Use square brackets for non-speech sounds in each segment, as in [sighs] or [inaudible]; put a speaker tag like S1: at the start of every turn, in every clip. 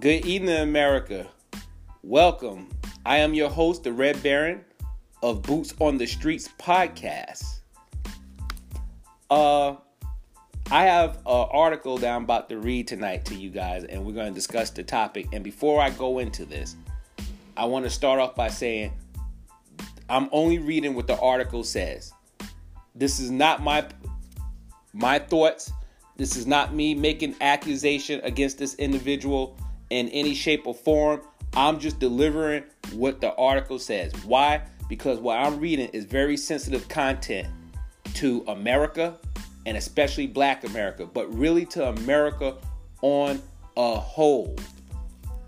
S1: Good evening, America. Welcome. I am your host, the Red Baron of Boots on the Streets podcast. Uh, I have an article that I'm about to read tonight to you guys, and we're going to discuss the topic. And before I go into this, I want to start off by saying I'm only reading what the article says. This is not my my thoughts. This is not me making accusation against this individual in any shape or form. I'm just delivering what the article says. Why? Because what I'm reading is very sensitive content to America and especially black America, but really to America on a whole.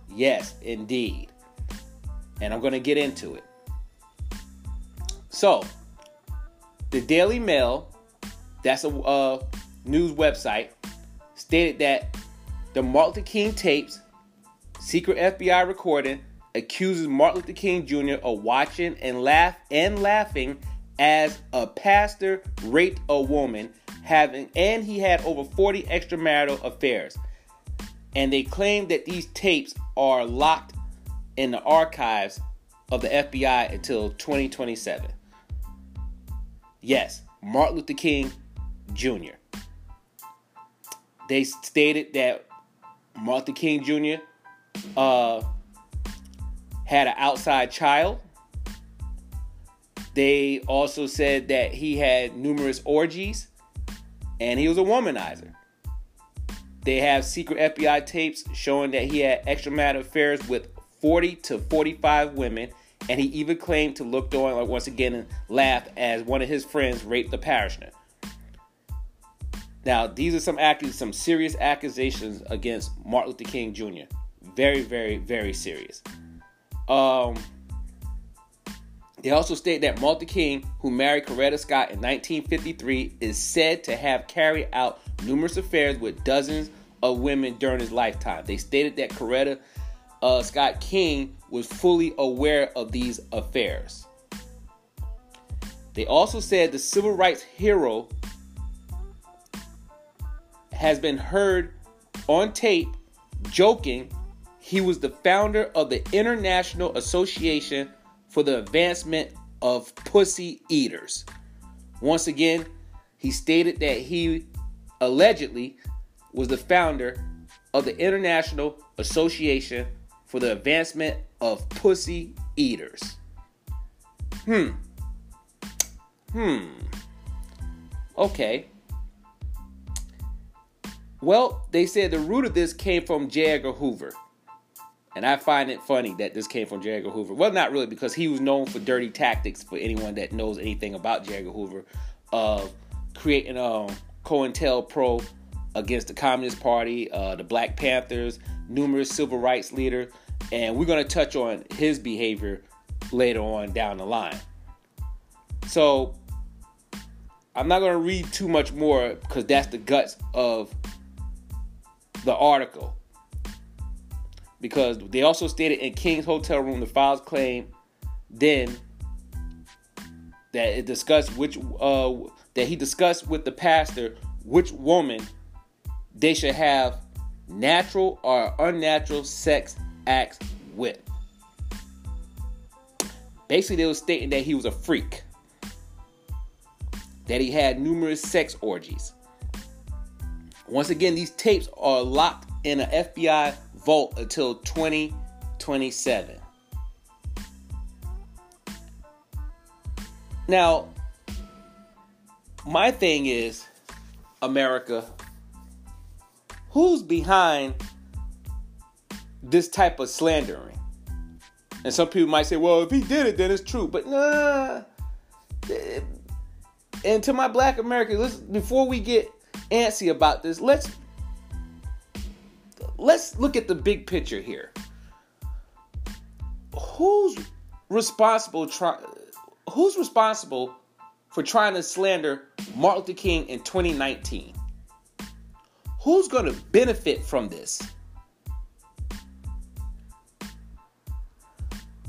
S1: Yes, indeed. And I'm going to get into it. So, the Daily Mail, that's a uh, news website, stated that the Martin King tapes, secret FBI recording, accuses Martin Luther King Jr. of watching and laugh and laughing as a pastor raped a woman, having and he had over 40 extramarital affairs. And they claim that these tapes are locked in the archives of the FBI until 2027. Yes, Martin Luther King Jr. They stated that Martin Luther King Jr. Uh, had an outside child. They also said that he had numerous orgies and he was a womanizer. They have secret FBI tapes showing that he had extramarital affairs with 40 to 45 women, and he even claimed to look on like once again and laugh as one of his friends raped the parishioner. Now, these are some some serious accusations against Martin Luther King Jr. Very, very, very serious. Um, they also state that Martin King, who married Coretta Scott in 1953, is said to have carried out numerous affairs with dozens of women during his lifetime. They stated that Coretta uh, Scott King was fully aware of these affairs. They also said the civil rights hero has been heard on tape joking he was the founder of the International Association for the Advancement of Pussy Eaters. Once again, he stated that he allegedly was the founder of the International Association for the Advancement of Pussy Eaters. Hmm. Hmm. Okay. Well, they said the root of this came from J. Edgar Hoover. And I find it funny that this came from J. Edgar Hoover. Well, not really, because he was known for dirty tactics for anyone that knows anything about J. Edgar Hoover of creating um, COINTELPRO against the Communist Party, uh, the Black Panthers, numerous civil rights leaders. And we're going to touch on his behavior later on down the line. So I'm not going to read too much more because that's the guts of the article because they also stated in King's hotel room the files claim then that it discussed which uh, that he discussed with the pastor which woman they should have natural or unnatural sex acts with. Basically, they were stating that he was a freak, that he had numerous sex orgies. Once again, these tapes are locked in an FBI vault until 2027. Now, my thing is, America, who's behind this type of slandering? And some people might say, well, if he did it, then it's true. But nah. And to my black Americans, before we get antsy about this, let's let's look at the big picture here. Who's responsible try, who's responsible for trying to slander Martin Luther King in 2019? Who's going to benefit from this?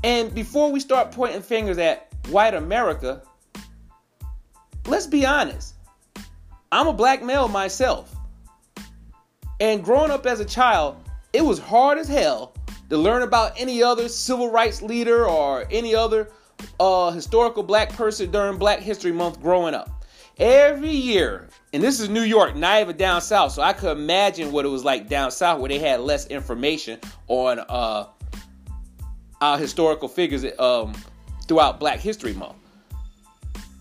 S1: And before we start pointing fingers at white America, let's be honest. I'm a black male myself. And growing up as a child, it was hard as hell to learn about any other civil rights leader or any other uh, historical black person during Black History Month growing up. Every year, and this is New York, not even down south, so I could imagine what it was like down south where they had less information on uh, our historical figures um, throughout Black History Month.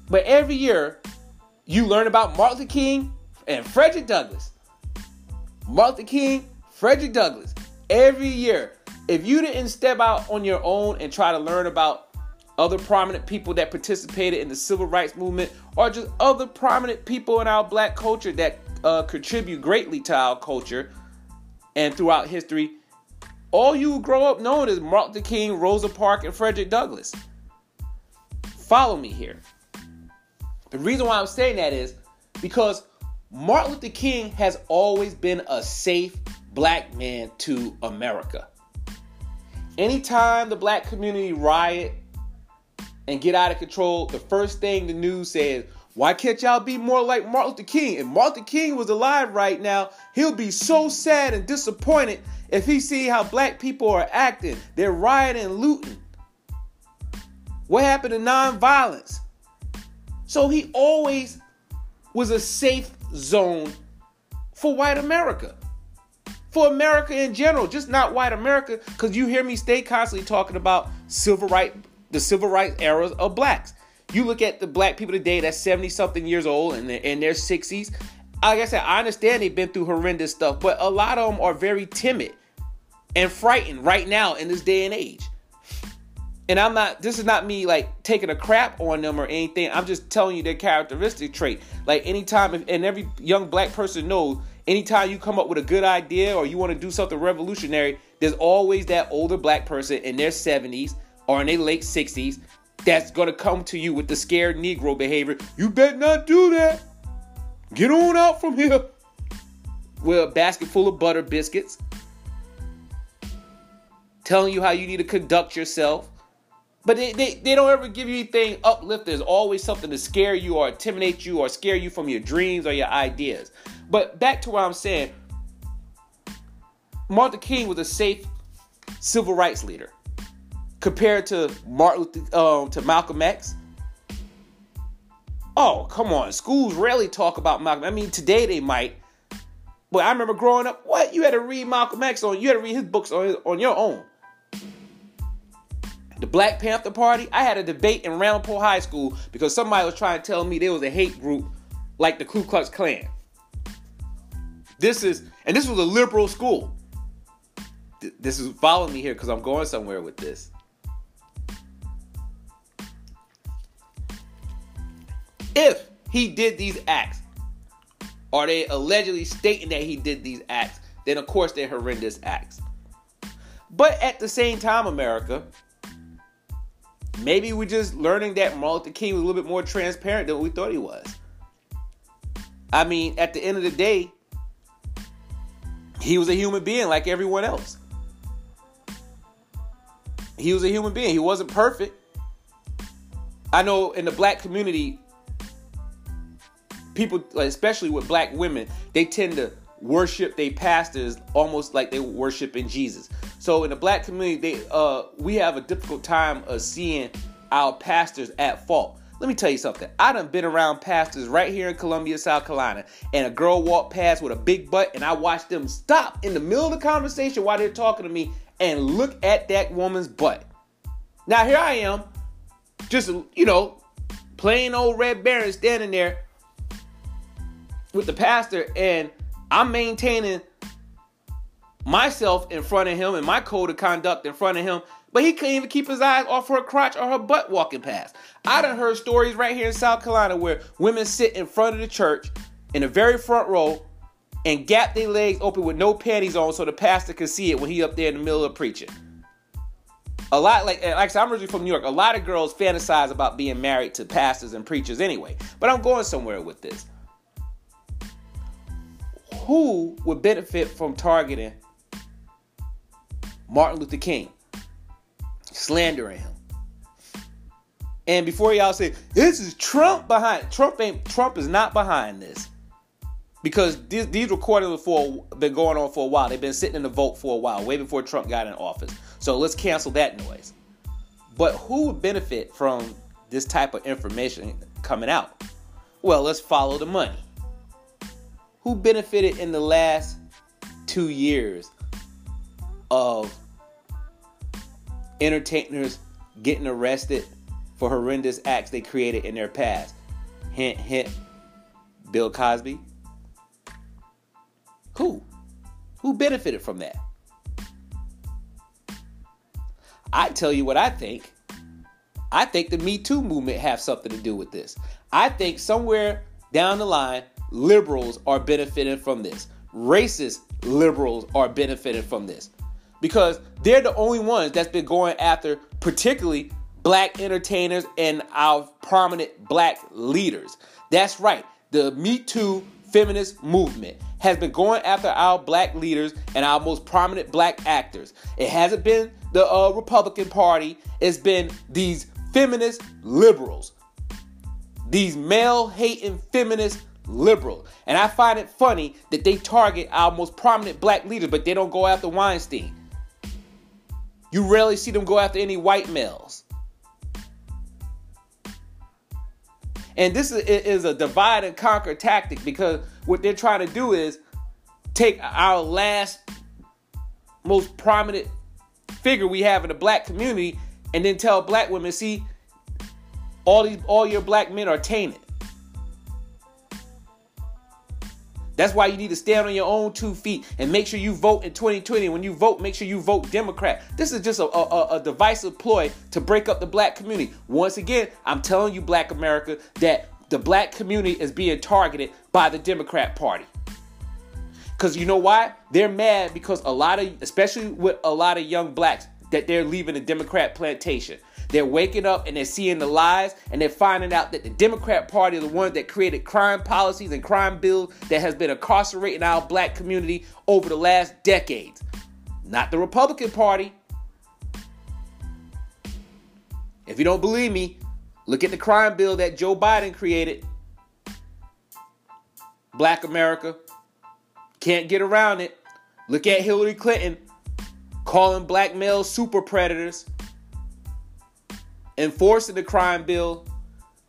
S1: But every year, you learn about Martin Luther King and Frederick Douglass. Martin King, Frederick Douglass. Every year, if you didn't step out on your own and try to learn about other prominent people that participated in the civil rights movement, or just other prominent people in our black culture that uh, contribute greatly to our culture and throughout history, all you grow up knowing is Martin King, Rosa Parks, and Frederick Douglass. Follow me here. The reason why I'm saying that is because Martin Luther King has always been a safe black man to America. Anytime the black community riot and get out of control, the first thing the news says, why can't y'all be more like Martin Luther King? If Martin Luther King was alive right now, he'll be so sad and disappointed if he see how black people are acting. They're rioting and looting. What happened to nonviolence? So he always was a safe zone for white America. For America in general, just not white America, because you hear me stay constantly talking about civil right the civil rights eras of blacks. You look at the black people today that's 70 something years old and in their 60s. Like I said, I understand they've been through horrendous stuff, but a lot of them are very timid and frightened right now in this day and age. And I'm not, this is not me like taking a crap on them or anything. I'm just telling you their characteristic trait. Like anytime, and every young black person knows, anytime you come up with a good idea or you want to do something revolutionary, there's always that older black person in their 70s or in their late 60s that's going to come to you with the scared Negro behavior. You better not do that. Get on out from here. With a basket full of butter biscuits. Telling you how you need to conduct yourself. But they, they, they don't ever give you anything uplift. There's always something to scare you or intimidate you or scare you from your dreams or your ideas. But back to what I'm saying. Martin King was a safe civil rights leader compared to Martin um, to Malcolm X. Oh, come on. Schools rarely talk about Malcolm. I mean, today they might. But I remember growing up, what? You had to read Malcolm X on, you had to read his books on, on your own. The Black Panther Party, I had a debate in Ramapo High School because somebody was trying to tell me there was a hate group like the Ku Klux Klan. This is, and this was a liberal school. This is following me here because I'm going somewhere with this. If he did these acts, are they allegedly stating that he did these acts, then of course they're horrendous acts. But at the same time, America, maybe we're just learning that Martin Luther King was a little bit more transparent than we thought he was. I mean, at the end of the day, he was a human being like everyone else. He was a human being. He wasn't perfect. I know in the black community, people, especially with black women, they tend to worship their pastors almost like they worship in Jesus. So in the black community, they uh we have a difficult time of seeing our pastors at fault. Let me tell you something. I done been around pastors right here in Columbia, South Carolina, and a girl walked past with a big butt, and I watched them stop in the middle of the conversation while they're talking to me and look at that woman's butt. Now here I am, just you know, plain old Red Baron standing there with the pastor and I'm maintaining myself in front of him and my code of conduct in front of him, but he couldn't even keep his eyes off her crotch or her butt walking past. I done heard stories right here in South Carolina where women sit in front of the church in the very front row and gap their legs open with no panties on so the pastor can see it when he up there in the middle of preaching. A lot like like I said, I'm originally from New York. A lot of girls fantasize about being married to pastors and preachers anyway. But I'm going somewhere with this who would benefit from targeting Martin Luther King, slandering him. And before y'all say this is Trump behind, Trump ain't Trump is not behind this. because these, these recordings for been going on for a while. They've been sitting in the vote for a while, way before Trump got in office. So let's cancel that noise. But who would benefit from this type of information coming out? Well, let's follow the money. Who benefited in the last two years of entertainers getting arrested for horrendous acts they created in their past? Hint, hint, Bill Cosby. Who? Who benefited from that? I tell you what I think. I think the Me Too movement has something to do with this. I think somewhere down the line, liberals are benefiting from this. Racist liberals are benefiting from this. Because they're the only ones that's been going after, particularly black entertainers and our prominent black leaders. That's right. The Me Too feminist movement has been going after our black leaders and our most prominent black actors. It hasn't been the uh, Republican Party, it's been these feminist liberals, these male hating feminist liberals. And I find it funny that they target our most prominent black leaders, but they don't go after Weinstein. You rarely see them go after any white males. And this is a divide and conquer tactic because what they're trying to do is take our last most prominent figure we have in the black community and then tell black women, see, all these all your black men are tainted. That's why you need to stand on your own two feet and make sure you vote in 2020. When you vote, make sure you vote Democrat. This is just a, a, a, divisive ploy to break up the black community. Once again, I'm telling you, black America, that the black community is being targeted by the Democrat Party. Because you know why? They're mad because a lot of, especially with a lot of young blacks, that they're leaving the Democrat plantation. They're waking up and they're seeing the lies and they're finding out that the Democrat Party are the ones that created crime policies and crime bills that has been incarcerating our black community over the last decades. Not the Republican Party. If you don't believe me, look at the crime bill that Joe Biden created. Black America. Can't get around it. Look at Hillary Clinton calling black males super predators enforcing the crime bill.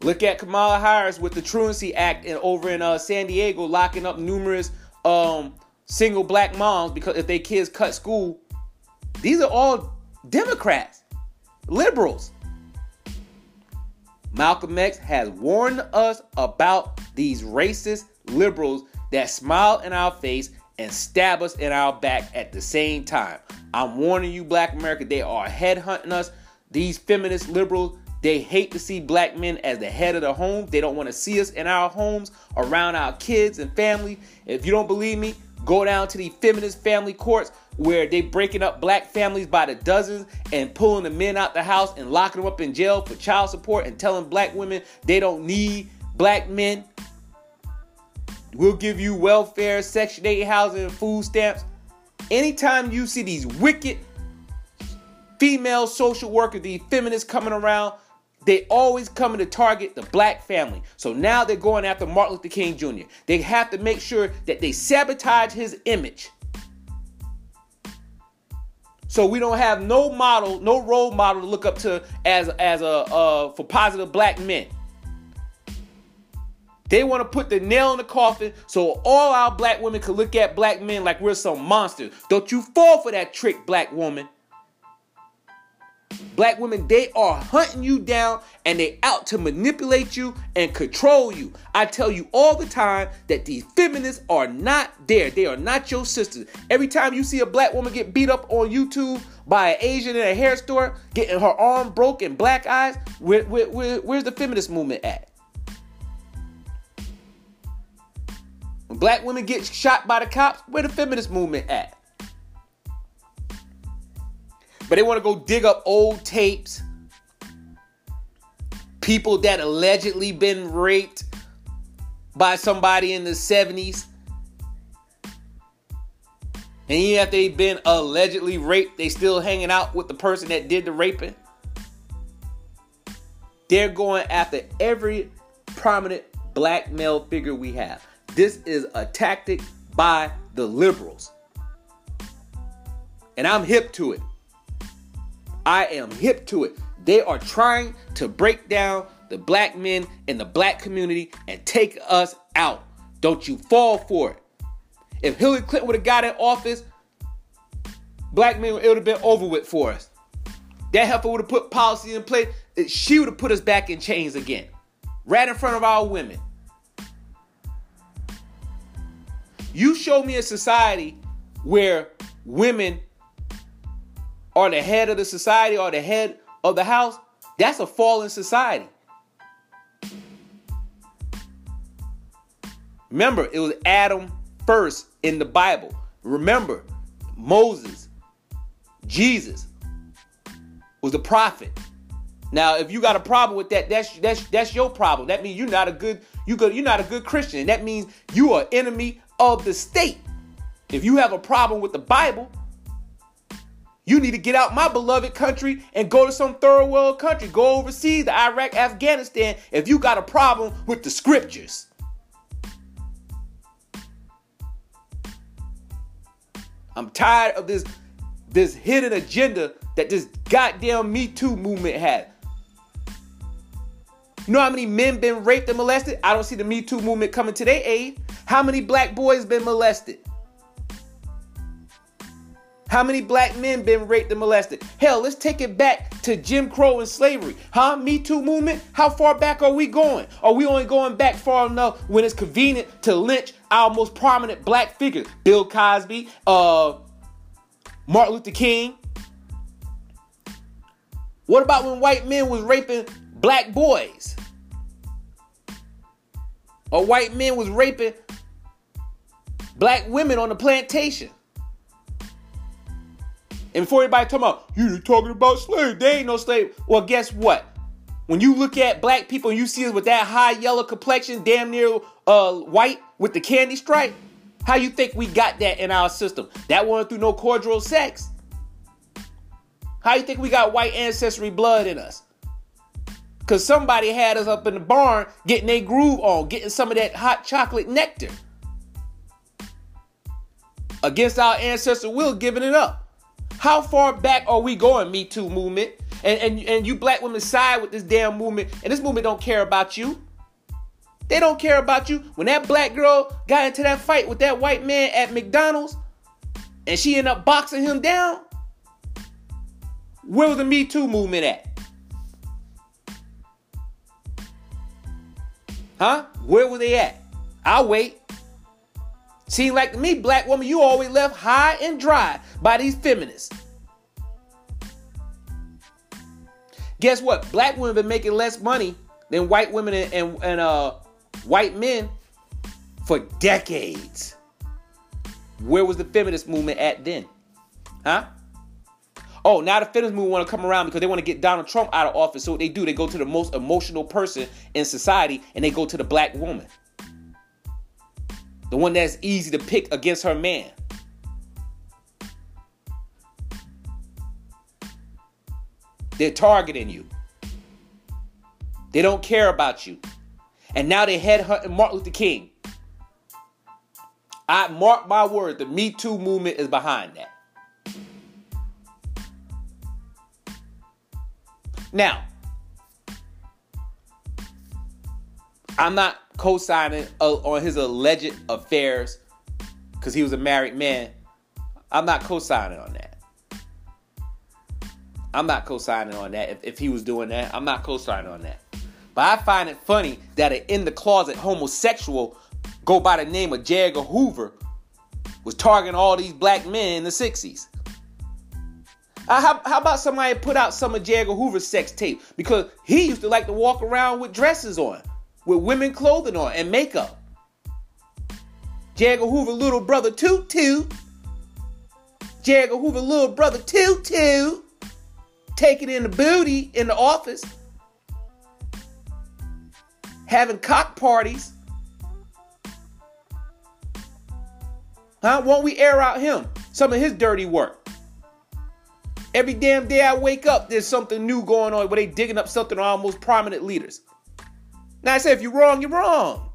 S1: Look at Kamala Harris with the Truancy Act and over in uh, San Diego locking up numerous um, single black moms because if their kids cut school. These are all Democrats, liberals. Malcolm X has warned us about these racist liberals that smile in our face and stab us in our back at the same time. I'm warning you, Black America, they are headhunting us these feminist liberals, they hate to see black men as the head of the home. They don't want to see us in our homes, around our kids and family. If you don't believe me, go down to the feminist family courts where they breaking up black families by the dozens and pulling the men out the house and locking them up in jail for child support and telling black women they don't need black men. We'll give you welfare, Section 8 housing, food stamps. Anytime you see these wicked female social worker, the feminists coming around, they always coming to target the black family. So now they're going after Martin Luther King Jr. They have to make sure that they sabotage his image. So we don't have no model, no role model to look up to as as a uh, for positive black men. They want to put the nail in the coffin so all our black women can look at black men like we're some monsters. Don't you fall for that trick, black woman. Black women, they are hunting you down and they out to manipulate you and control you. I tell you all the time that these feminists are not there. They are not your sisters. Every time you see a black woman get beat up on YouTube by an Asian in a hair store, getting her arm broken, black eyes, where, where, where, where's the feminist movement at? When black women get shot by the cops, where the feminist movement at? But they want to go dig up old tapes, people that allegedly been raped by somebody in the 70s. And even after they've been allegedly raped, they still hanging out with the person that did the raping. They're going after every prominent black male figure we have. This is a tactic by the liberals. And I'm hip to it. I am hip to it. They are trying to break down the black men in the black community and take us out. Don't you fall for it. If Hillary Clinton would have got in office, black men, it would have been over with for us. That heifer would have put policy in place. She would have put us back in chains again, right in front of our women. You show me a society where women are the head of the society or the head of the house, that's a fallen society. Remember, it was Adam first in the Bible. Remember, Moses, Jesus was the prophet. Now, if you got a problem with that, that's that's that's your problem. That means you're not a good you good you're not a good Christian. That means you are enemy of the state. If you have a problem with the Bible, you need to get out my beloved country and go to some third world country. Go overseas to Iraq, Afghanistan if you got a problem with the scriptures. I'm tired of this this hidden agenda that this goddamn Me Too movement had. You know how many men been raped and molested? I don't see the Me Too movement coming to their aid. How many black boys been molested? How many black men been raped and molested? Hell, let's take it back to Jim Crow and slavery. Huh? Me Too movement? How far back are we going? Are we only going back far enough when it's convenient to lynch our most prominent black figures? Bill Cosby, uh, Martin Luther King. What about when white men was raping black boys? Or white men was raping black women on the plantation? And before everybody talking about, you talking about slave, they ain't no slave. Well, guess what? When you look at black people and you see us with that high yellow complexion, damn near uh, white with the candy stripe, how you think we got that in our system? That wasn't through no cordial sex. How you think we got white ancestry blood in us? Cause somebody had us up in the barn getting a groove on, getting some of that hot chocolate nectar. Against our ancestor will, giving it up. How far back are we going, Me Too movement? And, and, and you black women side with this damn movement, and this movement don't care about you. They don't care about you. When that black girl got into that fight with that white man at McDonald's, and she ended up boxing him down, where was the Me Too movement at? Huh? Where were they at? I'll wait. Seem like me, black woman, you always left high and dry by these feminists. Guess what? Black women been making less money than white women and, and, and uh, white men for decades. Where was the feminist movement at then? Huh? Oh, now the feminist movement want to come around because they want to get Donald Trump out of office. So what they do, they go to the most emotional person in society and they go to the black woman. The one that's easy to pick against her man. They're targeting you. They don't care about you. And now they headhunting Martin Luther King. I mark my word, the Me Too movement is behind that. Now, I'm not co-signing uh, on his alleged affairs because he was a married man. I'm not co-signing on that. I'm not co-signing on that. If, if he was doing that, I'm not co-signing on that. But I find it funny that an in the closet homosexual go by the name of J. Edgar Hoover was targeting all these black men in the 60s. Uh, how, how, about somebody put out some of J. Edgar Hoover's sex tape? Because he used to like to walk around with dresses on, with women clothing on and makeup. J. Edgar Hoover little brother Toot Toot. J. Edgar Hoover little brother Toot Toot taking in the booty in the office, having cock parties. Huh? Won't we air out him? Some of his dirty work. Every damn day I wake up, there's something new going on where they digging up something on our most prominent leaders. Now I say if you're wrong, you're wrong.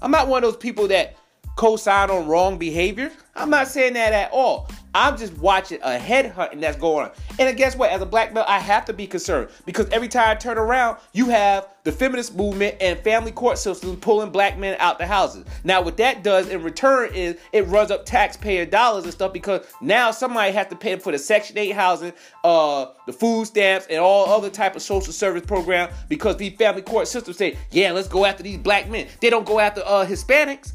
S1: I'm not one of those people that co-sign on wrong behavior. I'm not saying that at all. I'm just watching a headhunting that's going on. And guess what? As a black male, I have to be concerned because every time I turn around, you have the feminist movement and family court system pulling black men out the houses. Now, what that does in return is it runs up taxpayer dollars and stuff because now somebody has to pay for the Section 8 housing, uh, the food stamps, and all other type of social service program because these family court systems say, yeah, let's go after these black men. They don't go after uh, Hispanics.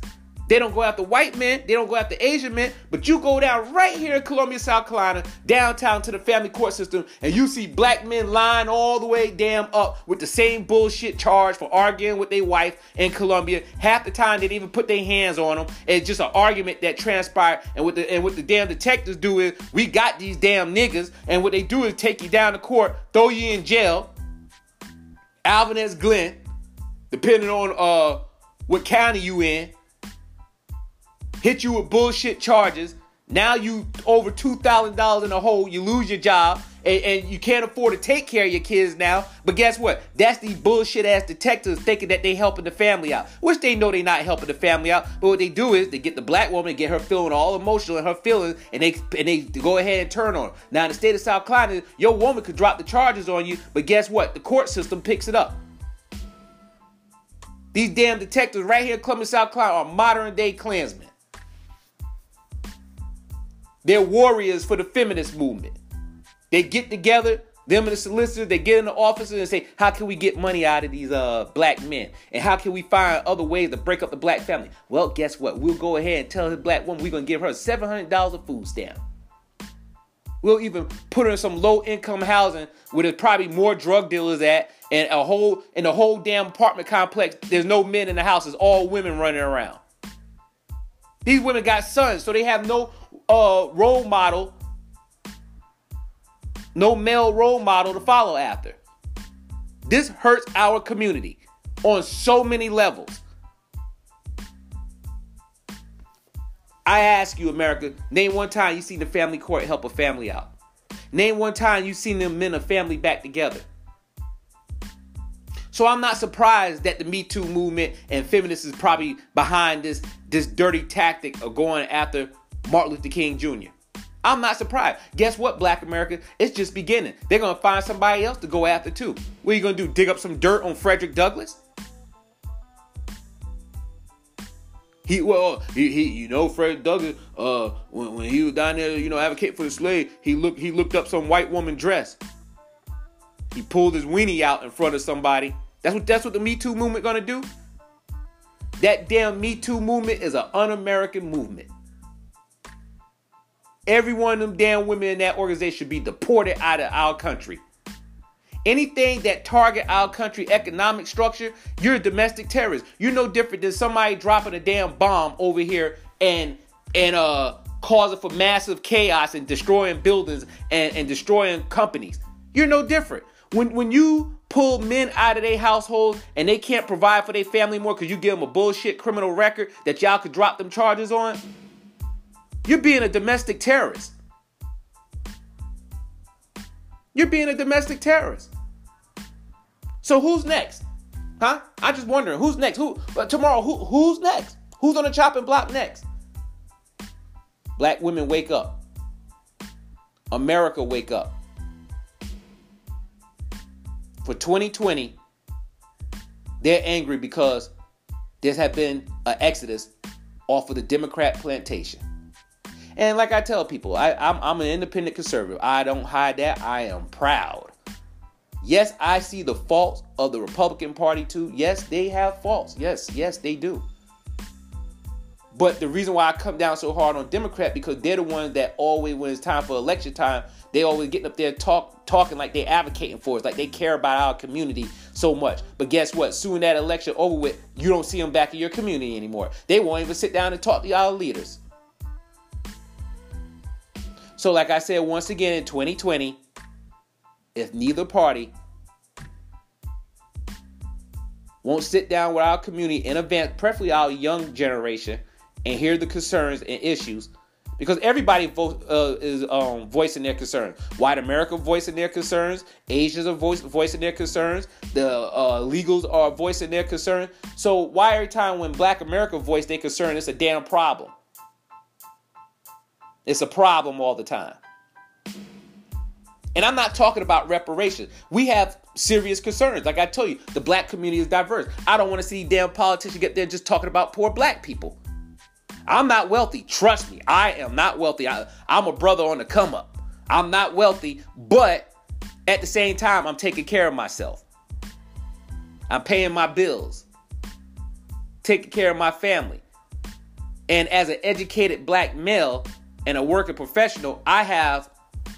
S1: They don't go after white men, they don't go after Asian men, but you go down right here in Columbia, South Carolina, downtown to the family court system, and you see black men lying all the way damn up with the same bullshit charge for arguing with their wife in Columbia. Half the time they didn't even put their hands on them. It's just an argument that transpired. And what the and what the damn detectives do is we got these damn niggas, and what they do is take you down to court, throw you in jail. Alvin S. Glenn, depending on uh what county you in hit you with bullshit charges. Now you over two thousand dollars in a hole. You lose your job, and, and, you can't afford to take care of your kids now. But guess what? That's these bullshit ass detectives thinking that they helping the family out, which they know they not helping the family out. But what they do is they get the black woman, get her feeling all emotional and her feelings, and they and they go ahead and turn on her. Now in the state of South Carolina, your woman could drop the charges on you, but guess what? The court system picks it up. These damn detectives right here in Columbia, South Carolina are modern day Klansmen. They're warriors for the feminist movement. They get together, them and the solicitors, they get in the offices and say, how can we get money out of these uh, black men? And how can we find other ways to break up the black family? Well, guess what? We'll go ahead and tell the black woman we're going to give her $700 of food stamp. We'll even put her in some low income housing where there's probably more drug dealers at and a whole in the whole damn apartment complex, there's no men in the house, it's all women running around. These women got sons, so they have no uh, role model, no male role model to follow after. This hurts our community on so many levels. I ask you, America, name one time you seen the family court help a family out. Name one time you seen them men a family back together. So I'm not surprised that the Me Too movement and feminists is probably behind this this dirty tactic of going after Martin Luther King Jr. I'm not surprised. Guess what, Black America? It's just beginning. They're gonna find somebody else to go after too. What are you gonna do? Dig up some dirt on Frederick Douglass? He well, he, he you know Frederick Douglass. Uh, when, when he was down there, you know, advocate for the slave, he looked he looked up some white woman dress. He pulled his weenie out in front of somebody. That's what that's what the Me Too movement gonna do. That damn Me Too movement is an un-American movement. Every one of them damn women in that organization should be deported out of our country. Anything that target our country economic structure, you're a domestic terrorist. You're no different than somebody dropping a damn bomb over here and and uh causing for massive chaos and destroying buildings and, and destroying companies. You're no different. When when you pull men out of their households and they can't provide for their family more because you give them a bullshit criminal record that y'all could drop them charges on, you're being a domestic terrorist. You're being a domestic terrorist. So who's next? Huh? I just wondering who's next. Who uh, tomorrow? Who who's next? Who's on the chopping block next? Black women wake up. America wake up. For 2020, they're angry because there has been an exodus off of the Democrat plantation. And like I tell people, I, I'm, I'm an independent conservative. I don't hide that. I am proud. Yes, I see the faults of the Republican Party too. Yes, they have faults. Yes, yes, they do. But the reason why I come down so hard on Democrat because they're the ones that always, when it's time for election time, they always getting up there talk talking like they're advocating for us, like they care about our community so much. But guess what? Soon that election over with, you don't see them back in your community anymore. They won't even sit down and talk to y'all leaders. So, like I said once again in 2020, if neither party won't sit down with our community in advance, preferably our young generation, and hear the concerns and issues, because everybody vo- uh, is um, voicing their concerns. White America voicing their concerns. Asians are voicing their concerns. The uh, legals are voicing their concerns. So why every time when Black America voice their concern, it's a damn problem? It's a problem all the time. And I'm not talking about reparations. We have serious concerns. Like I told you, the black community is diverse. I don't want to see damn politicians get there just talking about poor black people. I'm not wealthy. Trust me, I am not wealthy. I, am a brother on the come up. I'm not wealthy, but at the same time, I'm taking care of myself. I'm paying my bills, taking care of my family. And as an educated black male and a working professional, I have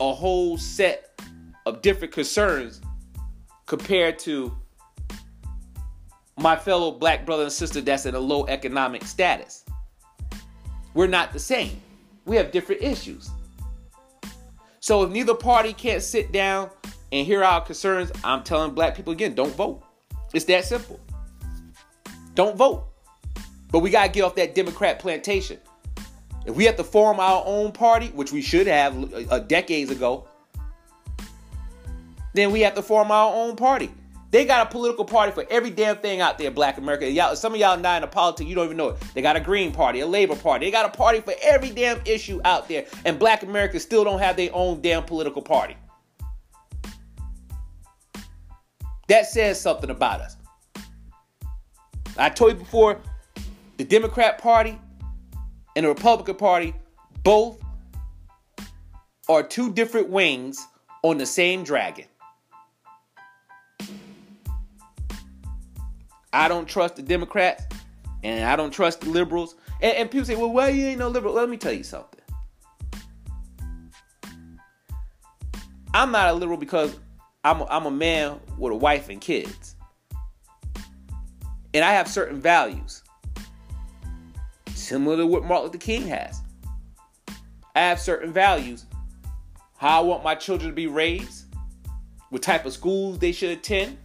S1: a whole set of different concerns compared to my fellow black brother and sister that's in a low economic status. We're not the same. We have different issues. So if neither party can't sit down and hear our concerns, I'm telling black people again, don't vote. It's that simple. Don't vote. But we got to get off that Democrat plantation. If we have to form our own party, which we should have a uh, decades ago, then we have to form our own party. They got a political party for every damn thing out there, Black America. Y'all, some of y'all not in the politics, you don't even know it. They got a Green Party, a Labor Party. They got a party for every damn issue out there, and Black Americans still don't have their own damn political party. That says something about us. I told you before, the Democrat Party and the Republican Party both are two different wings on the same dragon. I don't trust the Democrats and I don't trust the liberals. And, and people say, well, why you ain't no liberal? Let me tell you something. I'm not a liberal because I'm a, I'm a man with a wife and kids. And I have certain values, similar to what Martin Luther King has. I have certain values, how I want my children to be raised, what type of schools they should attend,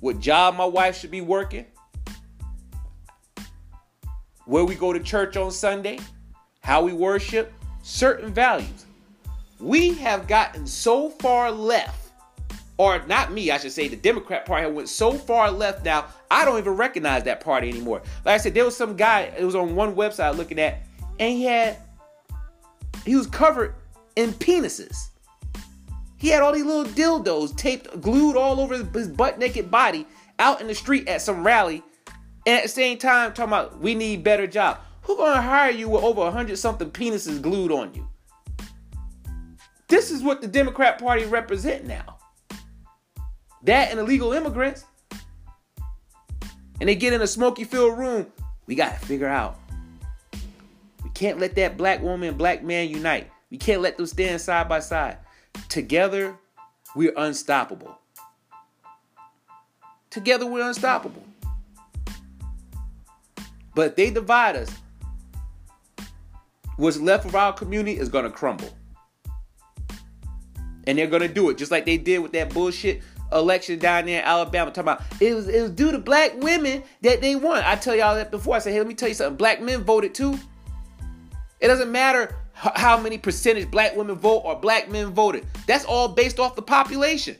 S1: what job my wife should be working, where we go to church on Sunday, how we worship, certain values. We have gotten so far left, or not me, I should say, the Democrat Party went so far left now, I don't even recognize that party anymore. Like I said, there was some guy, it was on one website looking at, and he had, he was covered in penises. He had all these little dildos taped, glued all over his butt naked body out in the street at some rally. And at the same time, talking about we need better job. Who gonna hire you with over a hundred something penises glued on you? This is what the Democrat Party represent now. That and illegal immigrants. And they get in a smoky filled room. We gotta figure out. We can't let that black woman black man unite. We can't let them stand side by side. Together, we're unstoppable. Together, we're unstoppable. But they divide us, what's left of our community is going to crumble. And they're going to do it just like they did with that bullshit election down there in Alabama. Talking about it was, it was due to black women that they won. I tell y'all that before. I said, hey, let me tell you something. Black men voted too. It doesn't matter how many percentage black women vote or black men voted. That's all based off the population.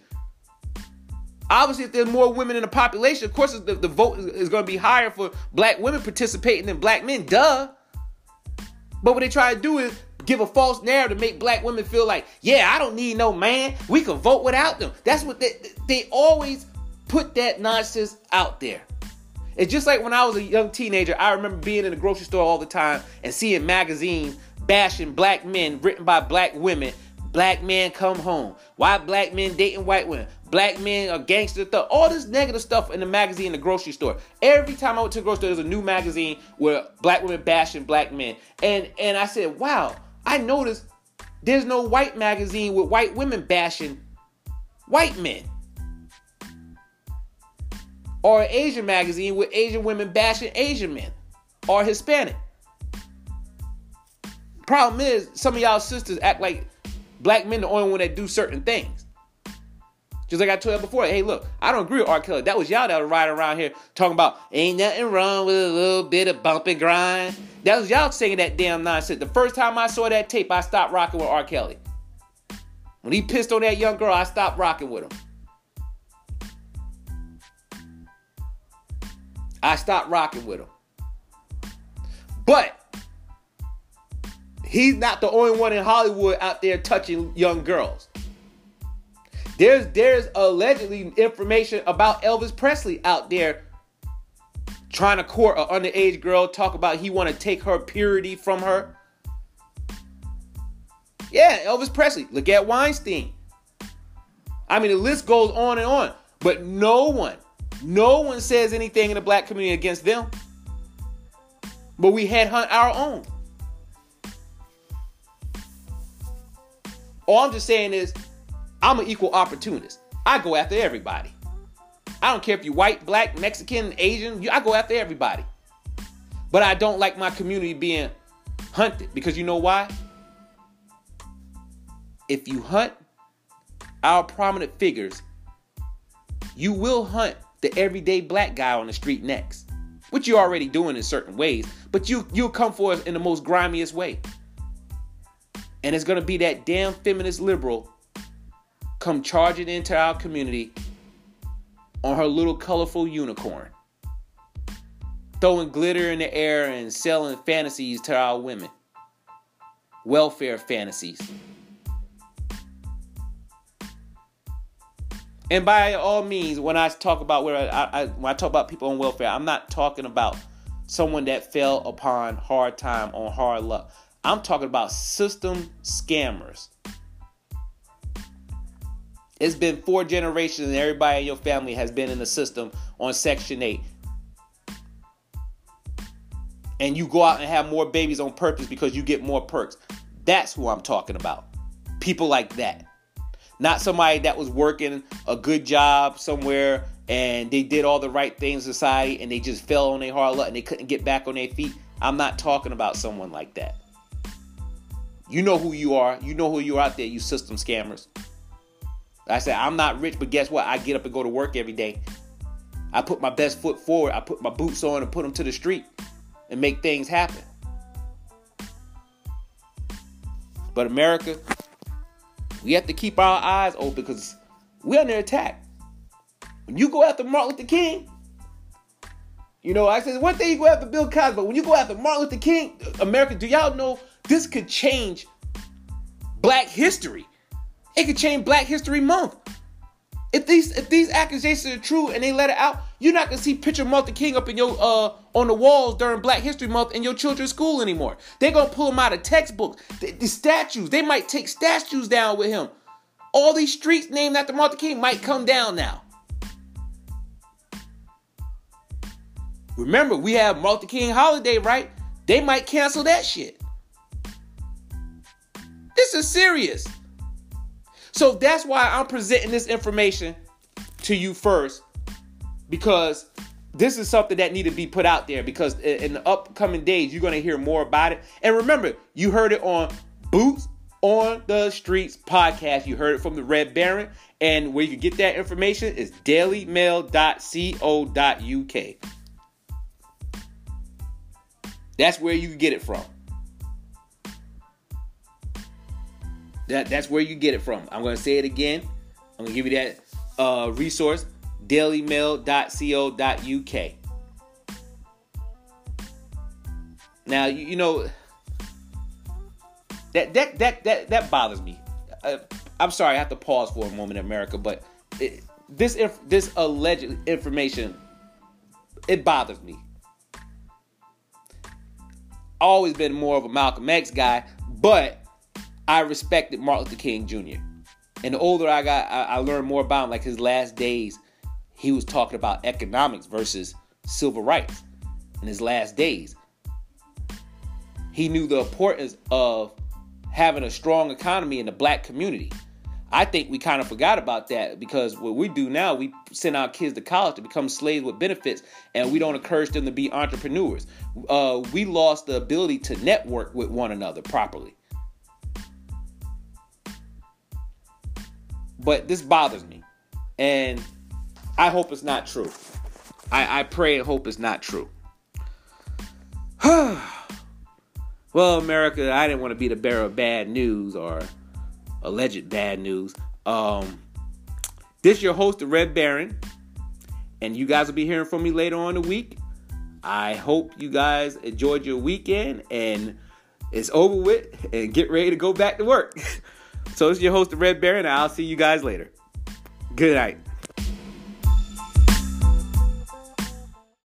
S1: Obviously, if there's more women in the population, of course, the, the vote is, is going to be higher for black women participating than black men. Duh. But what they try to do is give a false narrative to make black women feel like, yeah, I don't need no man. We can vote without them. That's what they, they always put that nonsense out there. It's just like when I was a young teenager, I remember being in the grocery store all the time and seeing magazines bashing black men written by black women. Black men come home. Why black men dating white women? Black men are gangster stuff. All this negative stuff in the magazine in the grocery store. Every time I went to the grocery store, there's a new magazine where black women bashing black men. And and I said, wow, I noticed there's no white magazine with white women bashing white men. Or an Asian magazine with Asian women bashing Asian men. Or Hispanic. Problem is, some of y'all sisters act like black men the only one that do certain things. Just like I told you before, hey, look, I don't agree with R. Kelly. That was y'all that were riding around here talking about ain't nothing wrong with a little bit of bump and grind. That was y'all singing that damn nonsense. The first time I saw that tape, I stopped rocking with R. Kelly. When he pissed on that young girl, I stopped rocking with him. I stopped rocking with him. But he's not the only one in Hollywood out there touching young girls. There's there's allegedly information about Elvis Presley out there trying to court an underage girl, talk about he want to take her purity from her. Yeah, Elvis Presley. Look at Weinstein. I mean, the list goes on and on, but no one, no one says anything in the black community against them. But we headhunt our own. All I'm just saying is I'm an equal opportunist. I go after everybody. I don't care if you're white, black, Mexican, Asian, I go after everybody. But I don't like my community being hunted because you know why? If you hunt our prominent figures, you will hunt the everyday black guy on the street next. Which you're already doing in certain ways, but you you'll come for us in the most grimiest way. And it's gonna be that damn feminist liberal come charging into our community on her little colorful unicorn, throwing glitter in the air and selling fantasies to our women. Welfare fantasies. And by all means, when I talk about where I, I, when I talk about people on welfare, I'm not talking about someone that fell upon hard time on hard luck. I'm talking about system scammers it's been four generations, and everybody in your family has been in the system on Section 8. And you go out and have more babies on purpose because you get more perks. That's who I'm talking about. People like that. Not somebody that was working a good job somewhere and they did all the right things in society and they just fell on their hard luck and they couldn't get back on their feet. I'm not talking about someone like that. You know who you are. You know who you are out there, you system scammers. I said, I'm not rich, but guess what? I get up and go to work every day. I put my best foot forward. I put my boots on and put them to the street and make things happen. But America, we have to keep our eyes open because we're under attack. When you go after Martin Luther King, you know, I said one thing you go after Bill Cosby, but when you go after Martin Luther King, America, do y'all know this could change black history? It could change Black History Month. If these if these accusations are true and they let it out, you're not gonna see picture Martin King up in your uh on the walls during Black History Month in your children's school anymore. They're gonna pull him out of textbooks. The, the statues, they might take statues down with him. All these streets named after Martin King might come down now. Remember, we have Martin King holiday, right? They might cancel that shit. This is serious. So that's why I'm presenting this information to you first because this is something that needed to be put out there because in the upcoming days you're going to hear more about it. And remember, you heard it on Boots on the Streets podcast. You heard it from the Red Baron. And where you can get that information is dailymail.co.uk. That's where you can get it from. That that's where you get it from. I'm gonna say it again. I'm gonna give you that uh, resource, dailymail.co.uk. Now you, you know that that that that that bothers me. Uh, I'm sorry, I have to pause for a moment, America, but it, this inf- this alleged information it bothers me. Always been more of a Malcolm X guy, but I respected Martin Luther King Jr. And the older I got, I, I learned more about him. Like his last days, he was talking about economics versus civil rights in his last days. He knew the importance of having a strong economy in the black community. I think we kind of forgot about that because what we do now, we send our kids to college to become slaves with benefits, and we don't encourage them to be entrepreneurs. Uh, we lost the ability to network with one another properly. But this bothers me. And I hope it's not true. I, I pray and hope it's not true. [sighs] well, America, I didn't want to be the bearer of bad news or alleged bad news. Um, this your host, the Red Baron, and you guys will be hearing from me later on the week. I hope you guys enjoyed your weekend and it's over with and get ready to go back to work. [laughs] so it's your host, the Red Baron, I'll see you guys later. Good night.